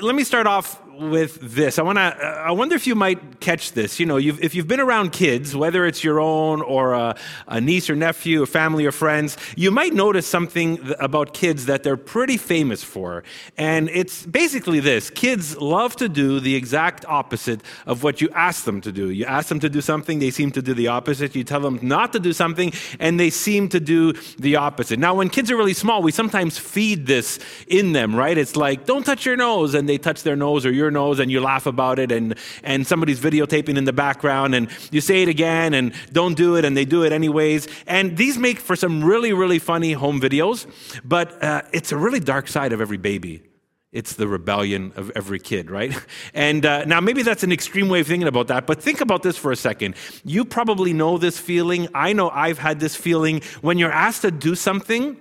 Let me start off with this. I want to. I wonder if you might catch this. You know, you've, if you've been around kids, whether it's your own or a, a, niece or nephew, or family or friends, you might notice something about kids that they're pretty famous for, and it's basically this: kids love to do the exact opposite of what you ask them to do. You ask them to do something, they seem to do the opposite. You tell them not to do something, and they seem to do the opposite. Now, when kids are really small, we sometimes feed this in them, right? It's like, "Don't touch your nose," and they touch their nose or your nose and you laugh about it and, and somebody's videotaping in the background and you say it again and don't do it and they do it anyways. And these make for some really, really funny home videos, but uh, it's a really dark side of every baby. It's the rebellion of every kid, right? And uh, now, maybe that's an extreme way of thinking about that, but think about this for a second. You probably know this feeling. I know I've had this feeling when you're asked to do something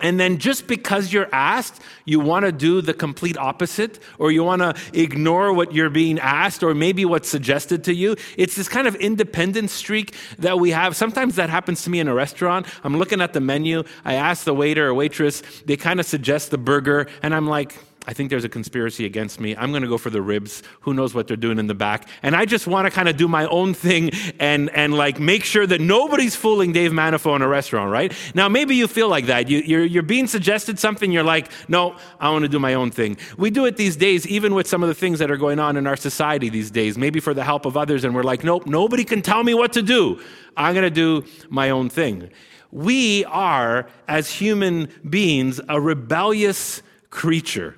and then just because you're asked, you want to do the complete opposite, or you want to ignore what you're being asked, or maybe what's suggested to you. It's this kind of independent streak that we have. Sometimes that happens to me in a restaurant. I'm looking at the menu, I ask the waiter or waitress, they kind of suggest the burger, and I'm like, I think there's a conspiracy against me. I'm going to go for the ribs. Who knows what they're doing in the back? And I just want to kind of do my own thing and, and like make sure that nobody's fooling Dave Manifo in a restaurant, right? Now, maybe you feel like that. You, you're, you're being suggested something, you're like, no, I want to do my own thing. We do it these days, even with some of the things that are going on in our society these days, maybe for the help of others, and we're like, nope, nobody can tell me what to do. I'm going to do my own thing. We are, as human beings, a rebellious creature.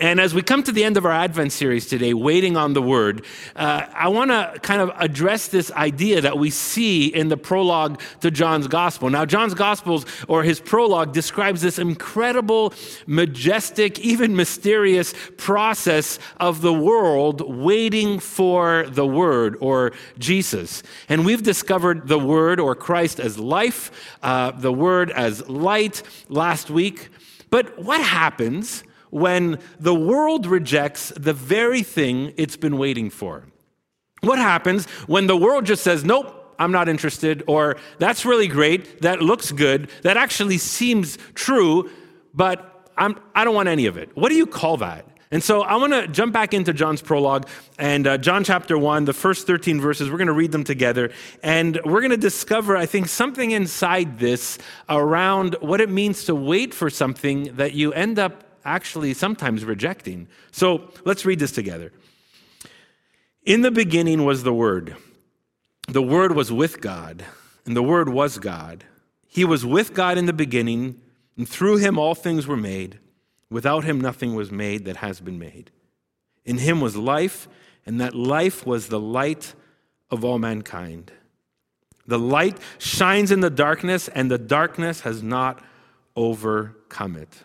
And as we come to the end of our Advent series today, waiting on the Word, uh, I want to kind of address this idea that we see in the prologue to John's Gospel. Now, John's Gospels, or his prologue, describes this incredible, majestic, even mysterious process of the world waiting for the Word, or Jesus. And we've discovered the Word, or Christ, as life, uh, the Word as light last week. But what happens? When the world rejects the very thing it's been waiting for? What happens when the world just says, nope, I'm not interested, or that's really great, that looks good, that actually seems true, but I'm, I don't want any of it? What do you call that? And so I want to jump back into John's prologue and uh, John chapter 1, the first 13 verses. We're going to read them together. And we're going to discover, I think, something inside this around what it means to wait for something that you end up actually sometimes rejecting. So let's read this together. In the beginning was the Word. The Word was with God, and the Word was God. He was with God in the beginning, and through him all things were made. Without him nothing was made that has been made. In him was life, and that life was the light of all mankind. The light shines in the darkness, and the darkness has not overcome it.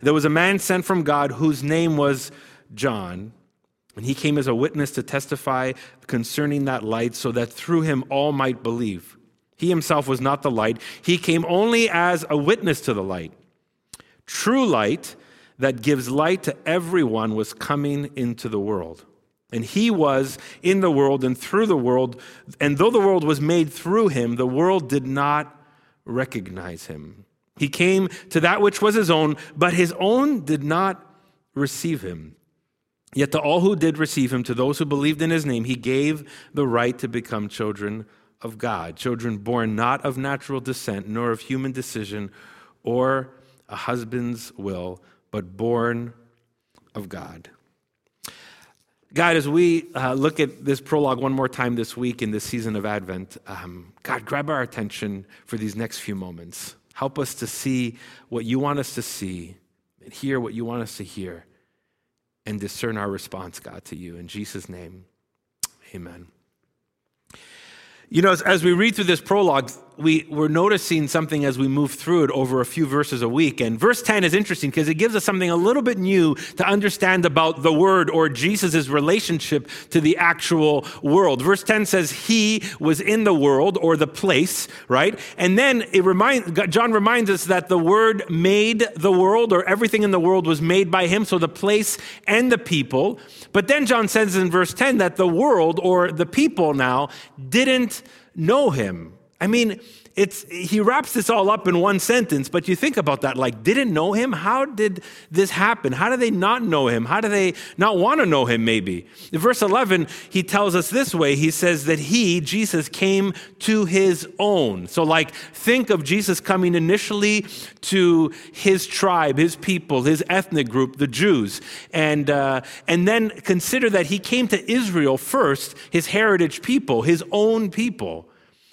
There was a man sent from God whose name was John, and he came as a witness to testify concerning that light, so that through him all might believe. He himself was not the light, he came only as a witness to the light. True light that gives light to everyone was coming into the world. And he was in the world and through the world, and though the world was made through him, the world did not recognize him. He came to that which was his own, but his own did not receive him. Yet to all who did receive him, to those who believed in his name, he gave the right to become children of God, children born not of natural descent, nor of human decision or a husband's will, but born of God. God, as we uh, look at this prologue one more time this week in this season of Advent, um, God, grab our attention for these next few moments. Help us to see what you want us to see and hear what you want us to hear and discern our response, God, to you. In Jesus' name, amen. You know, as, as we read through this prologue, we, we're noticing something as we move through it over a few verses a week. And verse 10 is interesting because it gives us something a little bit new to understand about the Word or Jesus' relationship to the actual world. Verse 10 says, He was in the world or the place, right? And then it remind, John reminds us that the Word made the world or everything in the world was made by Him, so the place and the people. But then John says in verse 10 that the world or the people now didn't know Him I mean, it's, he wraps this all up in one sentence, but you think about that like, didn't know him? How did this happen? How do they not know him? How do they not want to know him, maybe? In verse 11, he tells us this way He says that he, Jesus, came to his own. So, like, think of Jesus coming initially to his tribe, his people, his ethnic group, the Jews, and, uh, and then consider that he came to Israel first, his heritage people, his own people.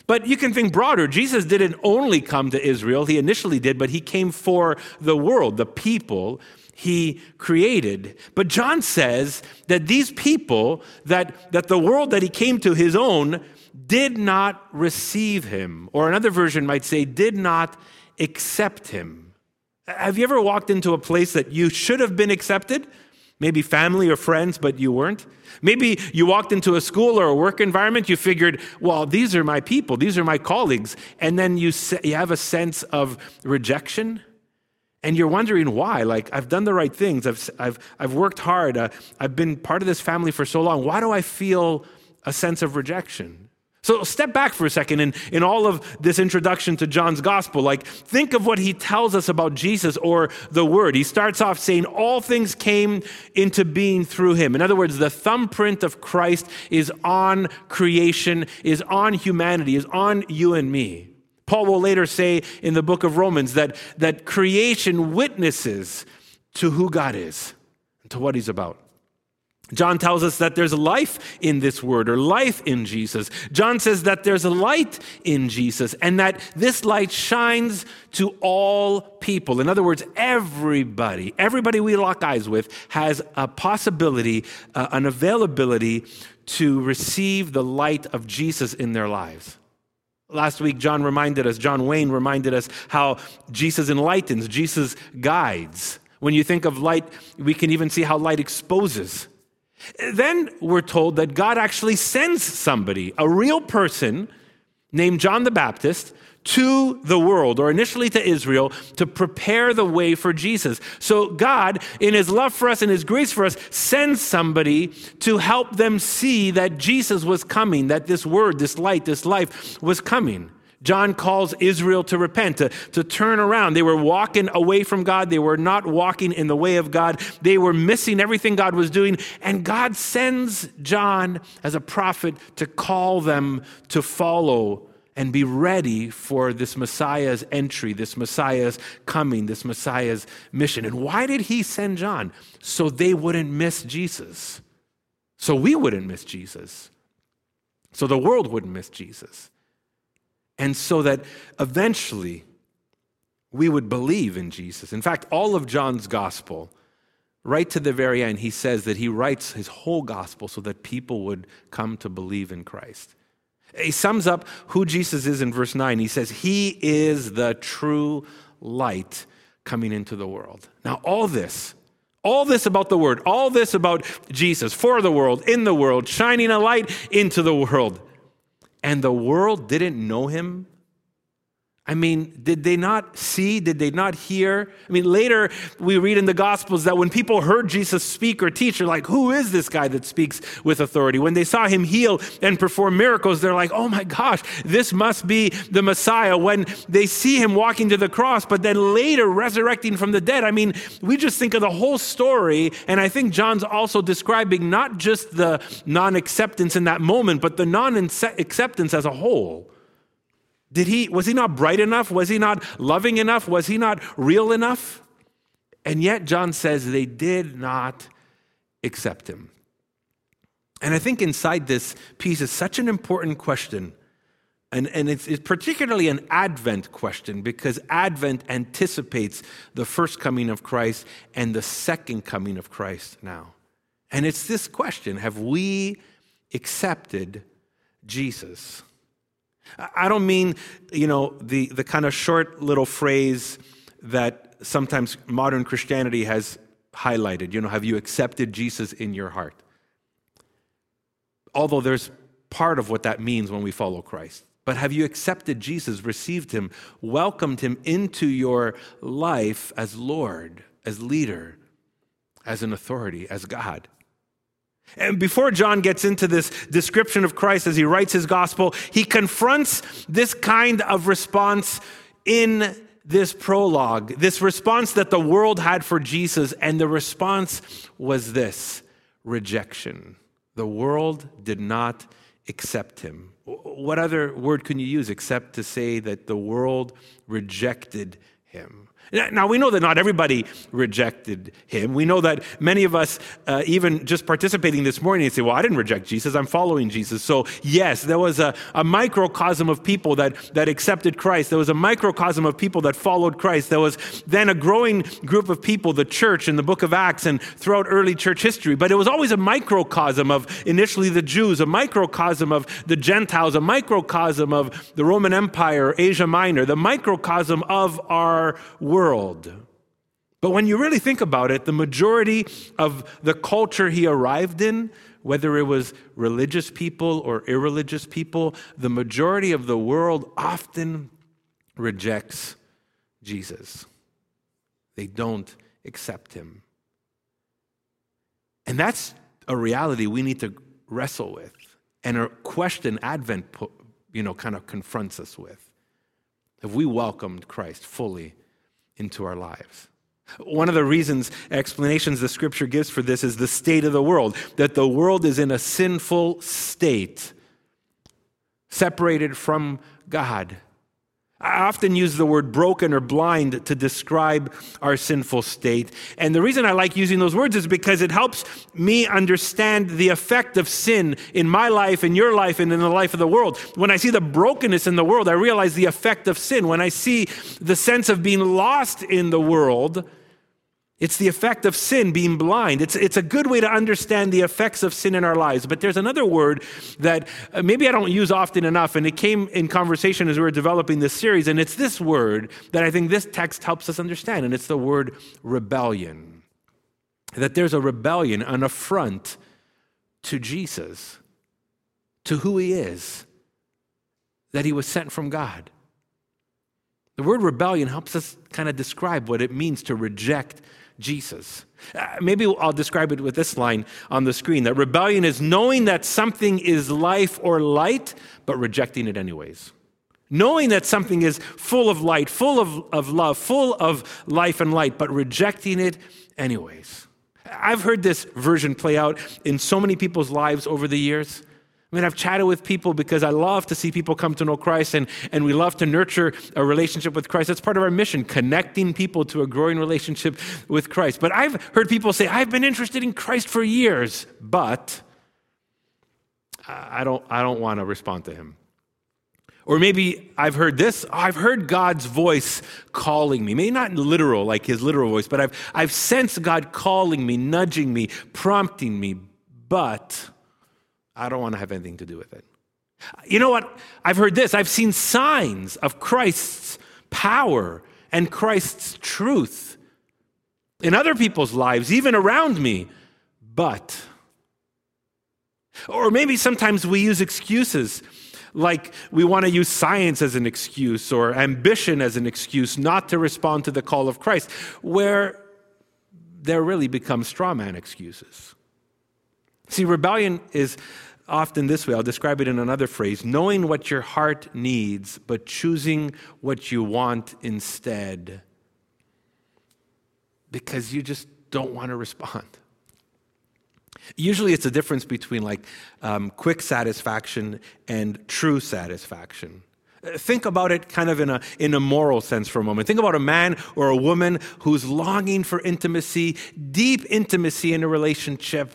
But you can think broader. Jesus didn't only come to Israel, he initially did, but he came for the world, the people he created. But John says that these people, that, that the world that he came to, his own, did not receive him. Or another version might say, did not accept him. Have you ever walked into a place that you should have been accepted? Maybe family or friends, but you weren't. Maybe you walked into a school or a work environment, you figured, well, these are my people, these are my colleagues. And then you, you have a sense of rejection. And you're wondering why. Like, I've done the right things, I've, I've, I've worked hard, uh, I've been part of this family for so long. Why do I feel a sense of rejection? So step back for a second in, in all of this introduction to John's gospel. Like, think of what he tells us about Jesus or the Word. He starts off saying, All things came into being through him. In other words, the thumbprint of Christ is on creation, is on humanity, is on you and me. Paul will later say in the book of Romans that, that creation witnesses to who God is and to what he's about. John tells us that there's life in this word or life in Jesus. John says that there's a light in Jesus and that this light shines to all people. In other words, everybody, everybody we lock eyes with has a possibility, uh, an availability to receive the light of Jesus in their lives. Last week, John reminded us, John Wayne reminded us how Jesus enlightens, Jesus guides. When you think of light, we can even see how light exposes. Then we're told that God actually sends somebody, a real person named John the Baptist, to the world, or initially to Israel, to prepare the way for Jesus. So God, in his love for us and his grace for us, sends somebody to help them see that Jesus was coming, that this word, this light, this life was coming. John calls Israel to repent, to, to turn around. They were walking away from God. They were not walking in the way of God. They were missing everything God was doing. And God sends John as a prophet to call them to follow and be ready for this Messiah's entry, this Messiah's coming, this Messiah's mission. And why did he send John? So they wouldn't miss Jesus. So we wouldn't miss Jesus. So the world wouldn't miss Jesus and so that eventually we would believe in Jesus. In fact, all of John's gospel, right to the very end, he says that he writes his whole gospel so that people would come to believe in Christ. He sums up who Jesus is in verse 9. He says, He is the true light coming into the world. Now, all this, all this about the Word, all this about Jesus for the world, in the world, shining a light into the world, and the world didn't know him I mean, did they not see? Did they not hear? I mean, later we read in the Gospels that when people heard Jesus speak or teach, they're like, who is this guy that speaks with authority? When they saw him heal and perform miracles, they're like, oh my gosh, this must be the Messiah. When they see him walking to the cross, but then later resurrecting from the dead, I mean, we just think of the whole story. And I think John's also describing not just the non acceptance in that moment, but the non acceptance as a whole. Did he, was he not bright enough? Was he not loving enough? Was he not real enough? And yet, John says they did not accept him. And I think inside this piece is such an important question. And, and it's, it's particularly an Advent question because Advent anticipates the first coming of Christ and the second coming of Christ now. And it's this question Have we accepted Jesus? I don't mean, you know, the, the kind of short little phrase that sometimes modern Christianity has highlighted. You know, have you accepted Jesus in your heart? Although there's part of what that means when we follow Christ. But have you accepted Jesus, received him, welcomed him into your life as Lord, as leader, as an authority, as God? And before John gets into this description of Christ as he writes his gospel, he confronts this kind of response in this prologue, this response that the world had for Jesus. And the response was this rejection. The world did not accept him. What other word can you use except to say that the world rejected him? Now, we know that not everybody rejected him. We know that many of us, uh, even just participating this morning, say, Well, I didn't reject Jesus, I'm following Jesus. So, yes, there was a, a microcosm of people that, that accepted Christ. There was a microcosm of people that followed Christ. There was then a growing group of people, the church in the book of Acts and throughout early church history. But it was always a microcosm of initially the Jews, a microcosm of the Gentiles, a microcosm of the Roman Empire, Asia Minor, the microcosm of our world world. But when you really think about it, the majority of the culture he arrived in, whether it was religious people or irreligious people, the majority of the world often rejects Jesus. They don't accept him. And that's a reality we need to wrestle with and a question Advent, you know, kind of confronts us with. Have we welcomed Christ fully into our lives. One of the reasons, explanations the scripture gives for this is the state of the world, that the world is in a sinful state, separated from God. I often use the word broken or blind to describe our sinful state. And the reason I like using those words is because it helps me understand the effect of sin in my life, in your life, and in the life of the world. When I see the brokenness in the world, I realize the effect of sin. When I see the sense of being lost in the world, it's the effect of sin, being blind. It's, it's a good way to understand the effects of sin in our lives. But there's another word that uh, maybe I don't use often enough, and it came in conversation as we were developing this series, and it's this word that I think this text helps us understand, and it's the word rebellion. That there's a rebellion, an affront to Jesus, to who he is, that he was sent from God. The word rebellion helps us kind of describe what it means to reject Jesus. Uh, maybe I'll describe it with this line on the screen that rebellion is knowing that something is life or light, but rejecting it anyways. Knowing that something is full of light, full of, of love, full of life and light, but rejecting it anyways. I've heard this version play out in so many people's lives over the years. I mean, I've chatted with people because I love to see people come to know Christ and, and we love to nurture a relationship with Christ. That's part of our mission, connecting people to a growing relationship with Christ. But I've heard people say, I've been interested in Christ for years, but I don't, I don't want to respond to him. Or maybe I've heard this, oh, I've heard God's voice calling me. Maybe not literal, like his literal voice, but I've, I've sensed God calling me, nudging me, prompting me, but I don't want to have anything to do with it. You know what? I've heard this. I've seen signs of Christ's power and Christ's truth in other people's lives, even around me, but. Or maybe sometimes we use excuses like we want to use science as an excuse or ambition as an excuse not to respond to the call of Christ, where there really become straw man excuses. See, rebellion is often this way. I'll describe it in another phrase knowing what your heart needs, but choosing what you want instead. Because you just don't want to respond. Usually, it's a difference between like um, quick satisfaction and true satisfaction. Think about it kind of in a, in a moral sense for a moment. Think about a man or a woman who's longing for intimacy, deep intimacy in a relationship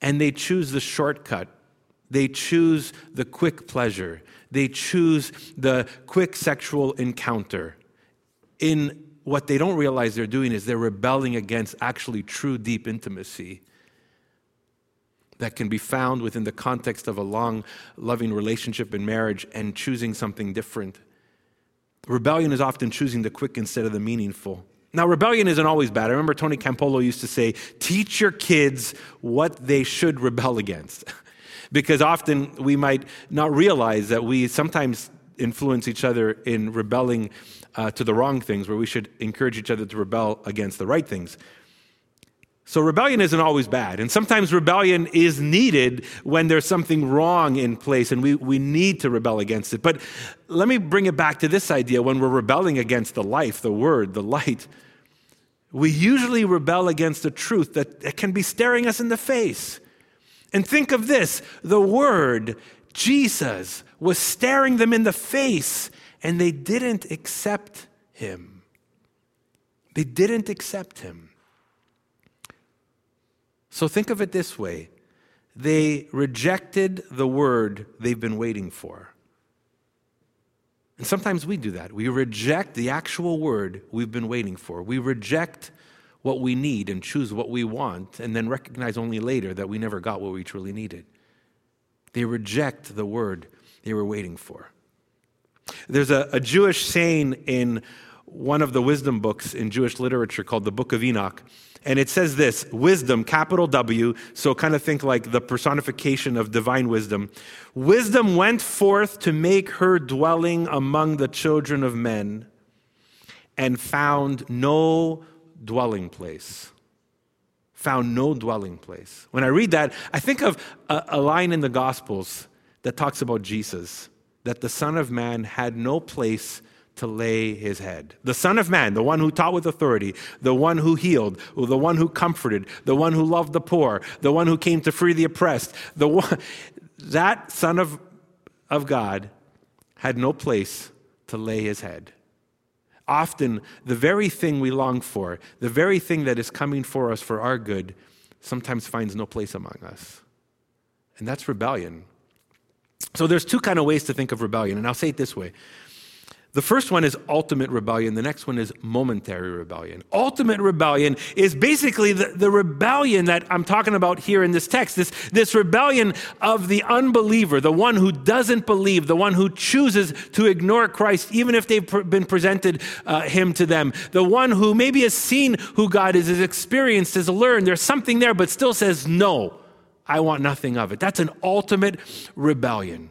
and they choose the shortcut. They choose the quick pleasure. They choose the quick sexual encounter. In what they don't realize they're doing is they're rebelling against actually true deep intimacy that can be found within the context of a long, loving relationship and marriage and choosing something different. Rebellion is often choosing the quick instead of the meaningful. Now, rebellion isn't always bad. I remember Tony Campolo used to say, teach your kids what they should rebel against. because often we might not realize that we sometimes influence each other in rebelling uh, to the wrong things, where we should encourage each other to rebel against the right things. So rebellion isn't always bad. And sometimes rebellion is needed when there's something wrong in place and we, we need to rebel against it. But let me bring it back to this idea when we're rebelling against the life, the word, the light. We usually rebel against the truth that, that can be staring us in the face. And think of this the word, Jesus, was staring them in the face and they didn't accept him. They didn't accept him. So think of it this way they rejected the word they've been waiting for. And sometimes we do that. We reject the actual word we've been waiting for. We reject what we need and choose what we want, and then recognize only later that we never got what we truly needed. They reject the word they were waiting for. There's a, a Jewish saying in one of the wisdom books in Jewish literature called the Book of Enoch and it says this wisdom, capital W, so kind of think like the personification of divine wisdom. Wisdom went forth to make her dwelling among the children of men and found no dwelling place. Found no dwelling place. When I read that, I think of a, a line in the Gospels that talks about Jesus, that the Son of Man had no place to lay his head. The Son of Man, the one who taught with authority, the one who healed, the one who comforted, the one who loved the poor, the one who came to free the oppressed, the one, that Son of, of God had no place to lay his head. Often, the very thing we long for, the very thing that is coming for us for our good, sometimes finds no place among us. And that's rebellion. So there's two kind of ways to think of rebellion, and I'll say it this way. The first one is ultimate rebellion. The next one is momentary rebellion. Ultimate rebellion is basically the, the, rebellion that I'm talking about here in this text. This, this rebellion of the unbeliever, the one who doesn't believe, the one who chooses to ignore Christ, even if they've been presented uh, him to them. The one who maybe has seen who God is, has experienced, has learned. There's something there, but still says, no, I want nothing of it. That's an ultimate rebellion.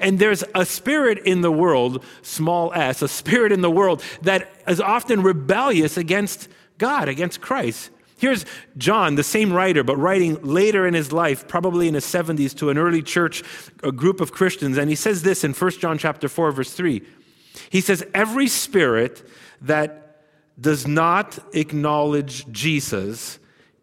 And there's a spirit in the world, small s, a spirit in the world that is often rebellious against God, against Christ. Here's John, the same writer, but writing later in his life, probably in his 70s, to an early church, a group of Christians. And he says this in 1 John chapter 4, verse 3. He says, Every spirit that does not acknowledge Jesus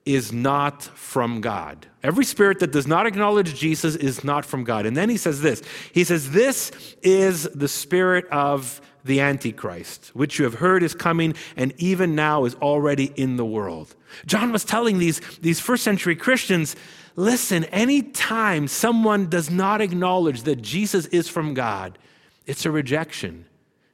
is not from God. Every spirit that does not acknowledge Jesus is not from God. And then he says this He says, This is the spirit of the Antichrist, which you have heard is coming and even now is already in the world. John was telling these, these first century Christians listen, anytime someone does not acknowledge that Jesus is from God, it's a rejection.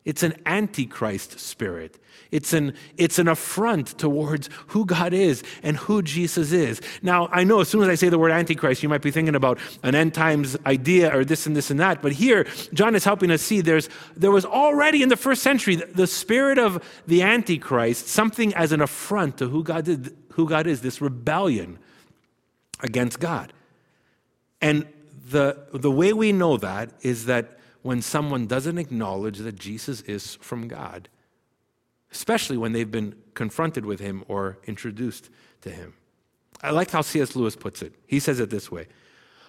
It's an antichrist spirit. It's an, it's an affront towards who God is and who Jesus is. Now, I know as soon as I say the word antichrist, you might be thinking about an end times idea or this and this and that. But here, John is helping us see there's, there was already in the first century the spirit of the antichrist, something as an affront to who God, did, who God is, this rebellion against God. And the, the way we know that is that when someone doesn't acknowledge that Jesus is from God, especially when they've been confronted with him or introduced to him. I like how C.S. Lewis puts it. He says it this way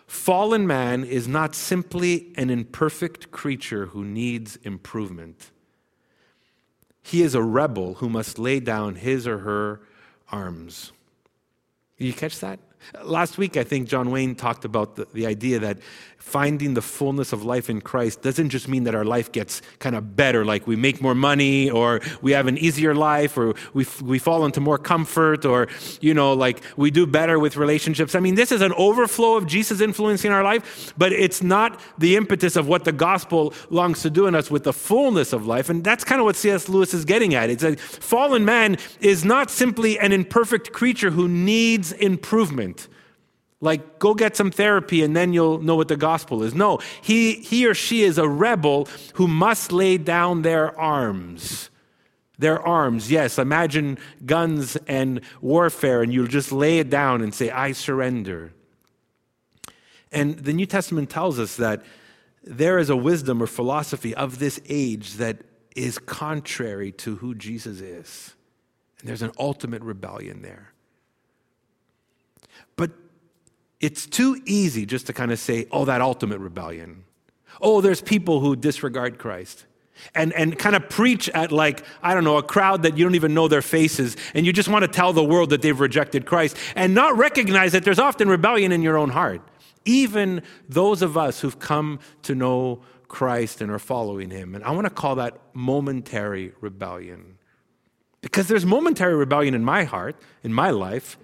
Fallen man is not simply an imperfect creature who needs improvement. He is a rebel who must lay down his or her arms. You catch that? Last week, I think John Wayne talked about the, the idea that finding the fullness of life in Christ doesn't just mean that our life gets kind of better, like we make more money or we have an easier life or we, we fall into more comfort or, you know, like we do better with relationships. I mean, this is an overflow of Jesus influence in our life, but it's not the impetus of what the gospel longs to do in us with the fullness of life. And that's kind of what C.S. Lewis is getting at. It's a fallen man is not simply an imperfect creature who needs improvement. Like, go get some therapy and then you'll know what the gospel is. No, he, he or she is a rebel who must lay down their arms. Their arms, yes. Imagine guns and warfare, and you'll just lay it down and say, I surrender. And the New Testament tells us that there is a wisdom or philosophy of this age that is contrary to who Jesus is. And there's an ultimate rebellion there. But it's too easy just to kind of say, oh, that ultimate rebellion. Oh, there's people who disregard Christ. And, and kind of preach at, like, I don't know, a crowd that you don't even know their faces, and you just want to tell the world that they've rejected Christ, and not recognize that there's often rebellion in your own heart. Even those of us who've come to know Christ and are following Him. And I want to call that momentary rebellion. Because there's momentary rebellion in my heart, in my life,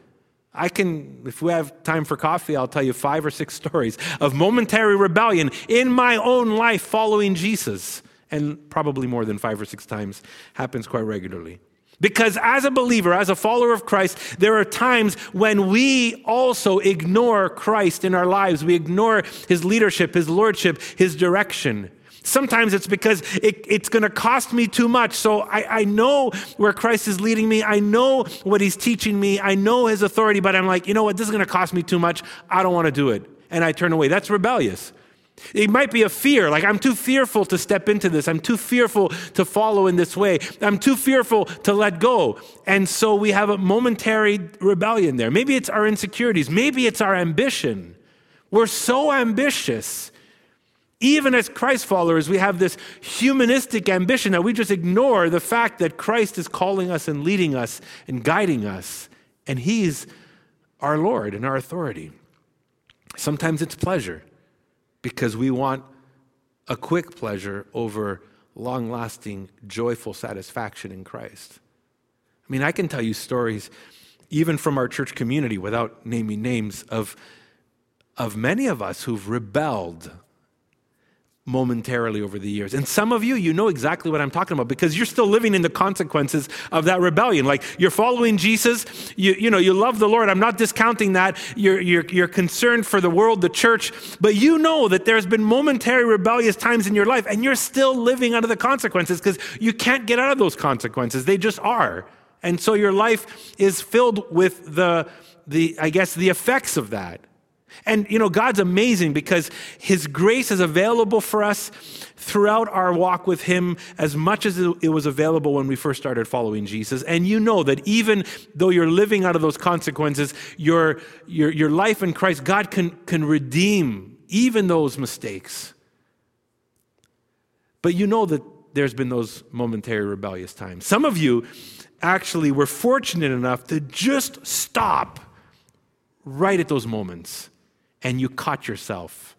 I can, if we have time for coffee, I'll tell you five or six stories of momentary rebellion in my own life following Jesus. And probably more than five or six times happens quite regularly. Because as a believer, as a follower of Christ, there are times when we also ignore Christ in our lives. We ignore his leadership, his lordship, his direction. Sometimes it's because it, it's going to cost me too much. So I, I know where Christ is leading me. I know what he's teaching me. I know his authority, but I'm like, you know what? This is going to cost me too much. I don't want to do it. And I turn away. That's rebellious. It might be a fear, like I'm too fearful to step into this. I'm too fearful to follow in this way. I'm too fearful to let go. And so we have a momentary rebellion there. Maybe it's our insecurities, maybe it's our ambition. We're so ambitious even as Christ followers, we have this humanistic ambition that we just ignore the fact that Christ is calling us and leading us and guiding us, and He's our Lord and our authority. Sometimes it's pleasure because we want a quick pleasure over long lasting, joyful satisfaction in Christ. I mean, I can tell you stories, even from our church community, without naming names, of, of many of us who've rebelled momentarily over the years. And some of you, you know exactly what I'm talking about because you're still living in the consequences of that rebellion. Like you're following Jesus, you, you know, you love the Lord. I'm not discounting that. You're, you're, you're concerned for the world, the church, but you know that there's been momentary rebellious times in your life and you're still living under the consequences because you can't get out of those consequences. They just are. And so your life is filled with the, the I guess, the effects of that. And you know, God's amazing because His grace is available for us throughout our walk with Him as much as it was available when we first started following Jesus. And you know that even though you're living out of those consequences, your, your, your life in Christ, God can, can redeem even those mistakes. But you know that there's been those momentary rebellious times. Some of you actually were fortunate enough to just stop right at those moments and you caught yourself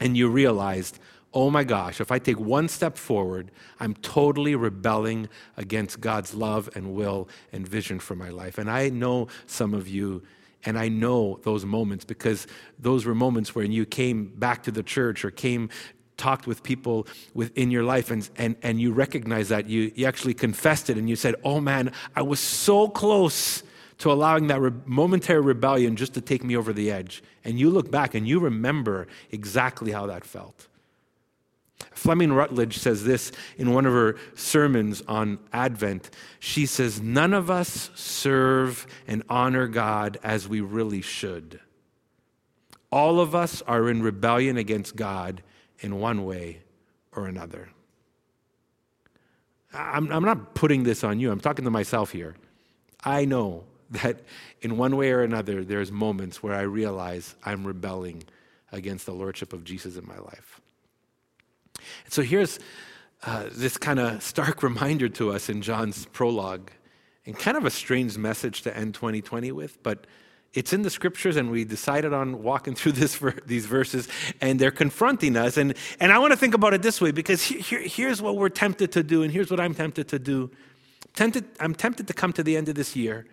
and you realized, oh my gosh, if I take one step forward, I'm totally rebelling against God's love and will and vision for my life. And I know some of you. And I know those moments because those were moments when you came back to the church or came talked with people within your life and, and, and you recognized that you, you actually confessed it and you said oh man i was so close to allowing that re- momentary rebellion just to take me over the edge. And you look back and you remember exactly how that felt. Fleming Rutledge says this in one of her sermons on Advent. She says, None of us serve and honor God as we really should. All of us are in rebellion against God in one way or another. I'm, I'm not putting this on you, I'm talking to myself here. I know that in one way or another, there's moments where I realize I'm rebelling against the lordship of Jesus in my life. And so here's uh, this kind of stark reminder to us in John's prologue, and kind of a strange message to end 2020 with, but it's in the scriptures, and we decided on walking through this these verses, and they're confronting us. And, and I want to think about it this way because here, here's what we're tempted to do, and here's what I'm tempted to do. Tempted, I'm tempted to come to the end of this year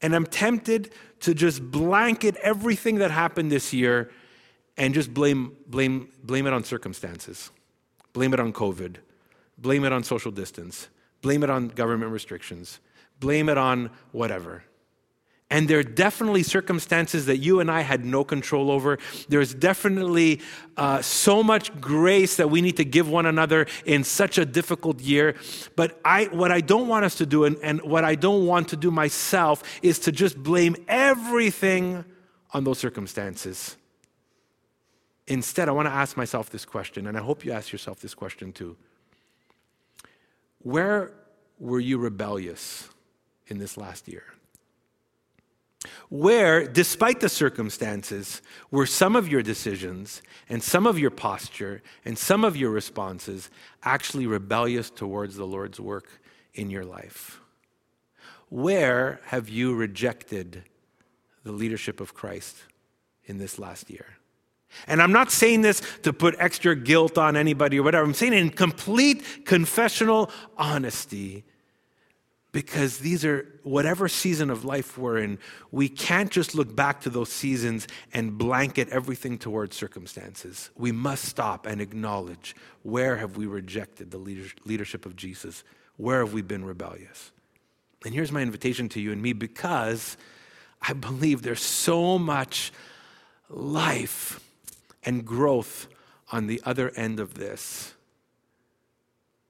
and I'm tempted to just blanket everything that happened this year and just blame, blame, blame it on circumstances. Blame it on COVID. Blame it on social distance. Blame it on government restrictions. Blame it on whatever. And there are definitely circumstances that you and I had no control over. There's definitely uh, so much grace that we need to give one another in such a difficult year. But I, what I don't want us to do, and, and what I don't want to do myself, is to just blame everything on those circumstances. Instead, I want to ask myself this question, and I hope you ask yourself this question too. Where were you rebellious in this last year? Where, despite the circumstances, were some of your decisions and some of your posture and some of your responses actually rebellious towards the Lord's work in your life? Where have you rejected the leadership of Christ in this last year? And I'm not saying this to put extra guilt on anybody or whatever. I'm saying in complete confessional honesty because these are whatever season of life we're in, we can't just look back to those seasons and blanket everything towards circumstances. We must stop and acknowledge where have we rejected the leadership of Jesus? Where have we been rebellious? And here's my invitation to you and me because I believe there's so much life and growth on the other end of this,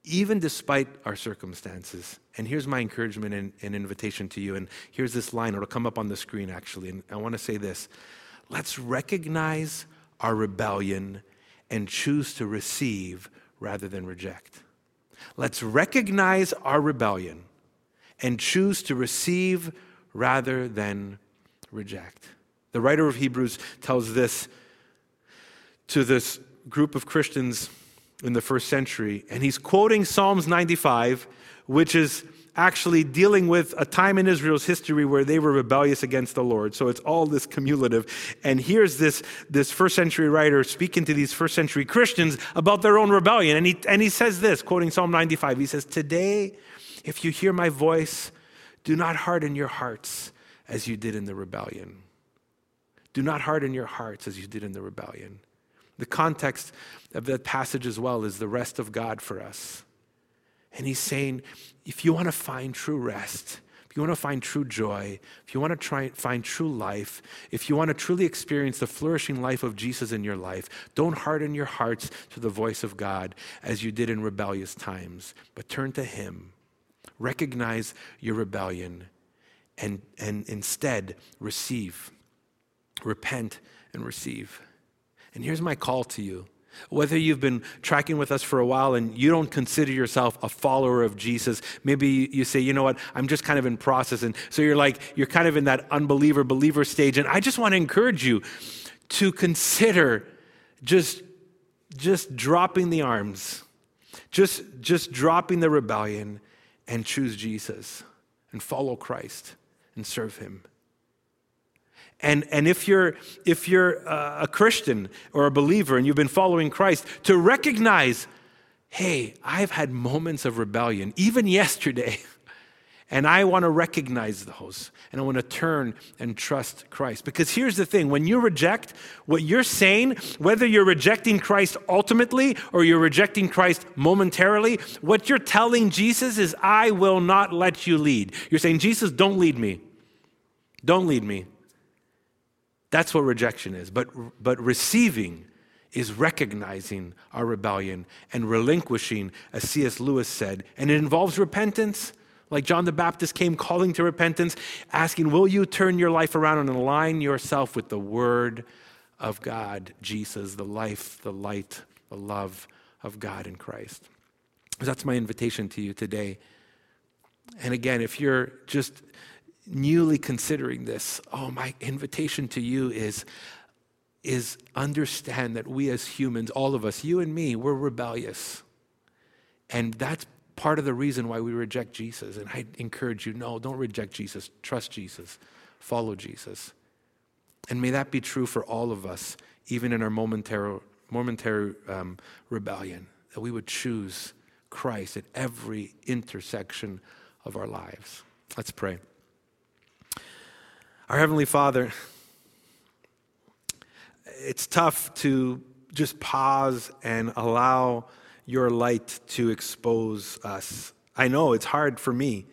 even despite our circumstances. And here's my encouragement and, and, invitation to you. And here's this line, it'll come up on the screen actually. And I want to say this let's recognize our rebellion and choose to receive rather than reject. Let's recognize our rebellion and choose to receive rather than reject. The writer of Hebrews tells this to this group of Christians in the first century, and he's quoting Psalms 95, which is actually dealing with a time in Israel's history where they were rebellious against the Lord. So it's all this cumulative. And here's this, this first century writer speaking to these first century Christians about their own rebellion. And he, and he says this, quoting Psalm 95, he says, Today, if you hear my voice, do not harden your hearts as you did in the rebellion. Do not harden your hearts as you did in the rebellion. The context of that passage as well is the rest of God for us. And he's saying, if you want to find true rest, if you want to find true joy, if you want to try and find true life, if you want to truly experience the flourishing life of Jesus in your life, don't harden your hearts to the voice of God as you did in rebellious times, but turn to him. Recognize your rebellion and, and instead receive. Repent and receive. And here's my call to you. Whether you've been tracking with us for a while and you don't consider yourself a follower of Jesus, maybe you say, you know what, I'm just kind of in process. And so you're like, you're kind of in that unbeliever believer stage. And I just want to encourage you to consider just, just dropping the arms, just, just dropping the rebellion and choose Jesus and follow Christ and serve him. And, and if you're, if you're uh, a Christian or a believer and you've been following Christ, to recognize, hey, I've had moments of rebellion, even yesterday. And I want to recognize those. And I want to turn and trust Christ. Because here's the thing when you reject what you're saying, whether you're rejecting Christ ultimately or you're rejecting Christ momentarily, what you're telling Jesus is, I will not let you lead. You're saying, Jesus, don't lead me. Don't lead me. That's what rejection is. But, but receiving is recognizing our rebellion and relinquishing, as C.S. Lewis said. And it involves repentance. Like John the Baptist came calling to repentance, asking, Will you turn your life around and align yourself with the Word of God, Jesus, the life, the light, the love of God in Christ? That's my invitation to you today. And again, if you're just newly considering this, oh, my invitation to you is, is understand that we as humans, all of us, you and me, we're rebellious. And that's part of the reason why we reject Jesus. And I encourage you no, don't reject Jesus. Trust Jesus. Follow Jesus. And may that be true for all of us, even in our momentary, momentary um, rebellion, that we would choose Christ at every intersection of our lives. Let's pray. Our Heavenly Father, it's tough to just pause and allow your light to expose us. I know it's hard for me.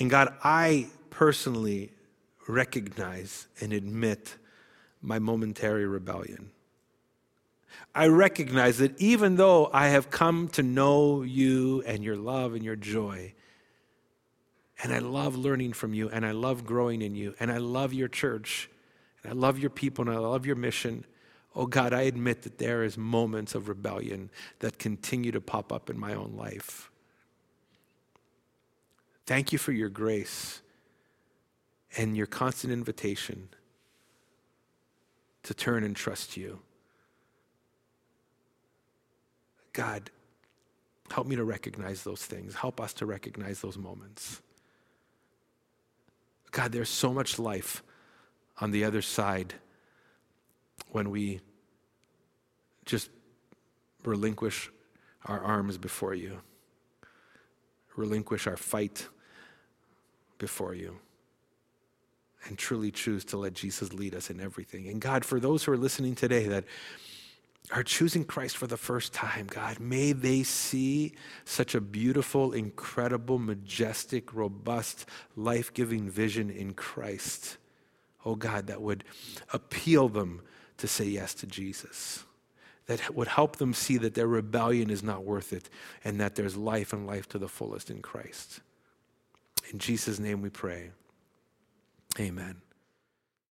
And God, I personally recognize and admit my momentary rebellion. I recognize that even though I have come to know you and your love and your joy, and I love learning from you, and I love growing in you, and I love your church, and I love your people, and I love your mission. Oh God, I admit that there is moments of rebellion that continue to pop up in my own life. Thank you for your grace and your constant invitation to turn and trust you. God, help me to recognize those things. Help us to recognize those moments. God, there's so much life on the other side when we just relinquish our arms before you, relinquish our fight before you, and truly choose to let Jesus lead us in everything. And God, for those who are listening today that are choosing Christ for the first time, God, may they see such a beautiful, incredible, majestic, robust, life giving vision in Christ. Oh God, that would appeal them to say yes to Jesus that would help them see that their rebellion is not worth it and that there's life and life to the fullest in Christ. In Jesus' name we pray. Amen.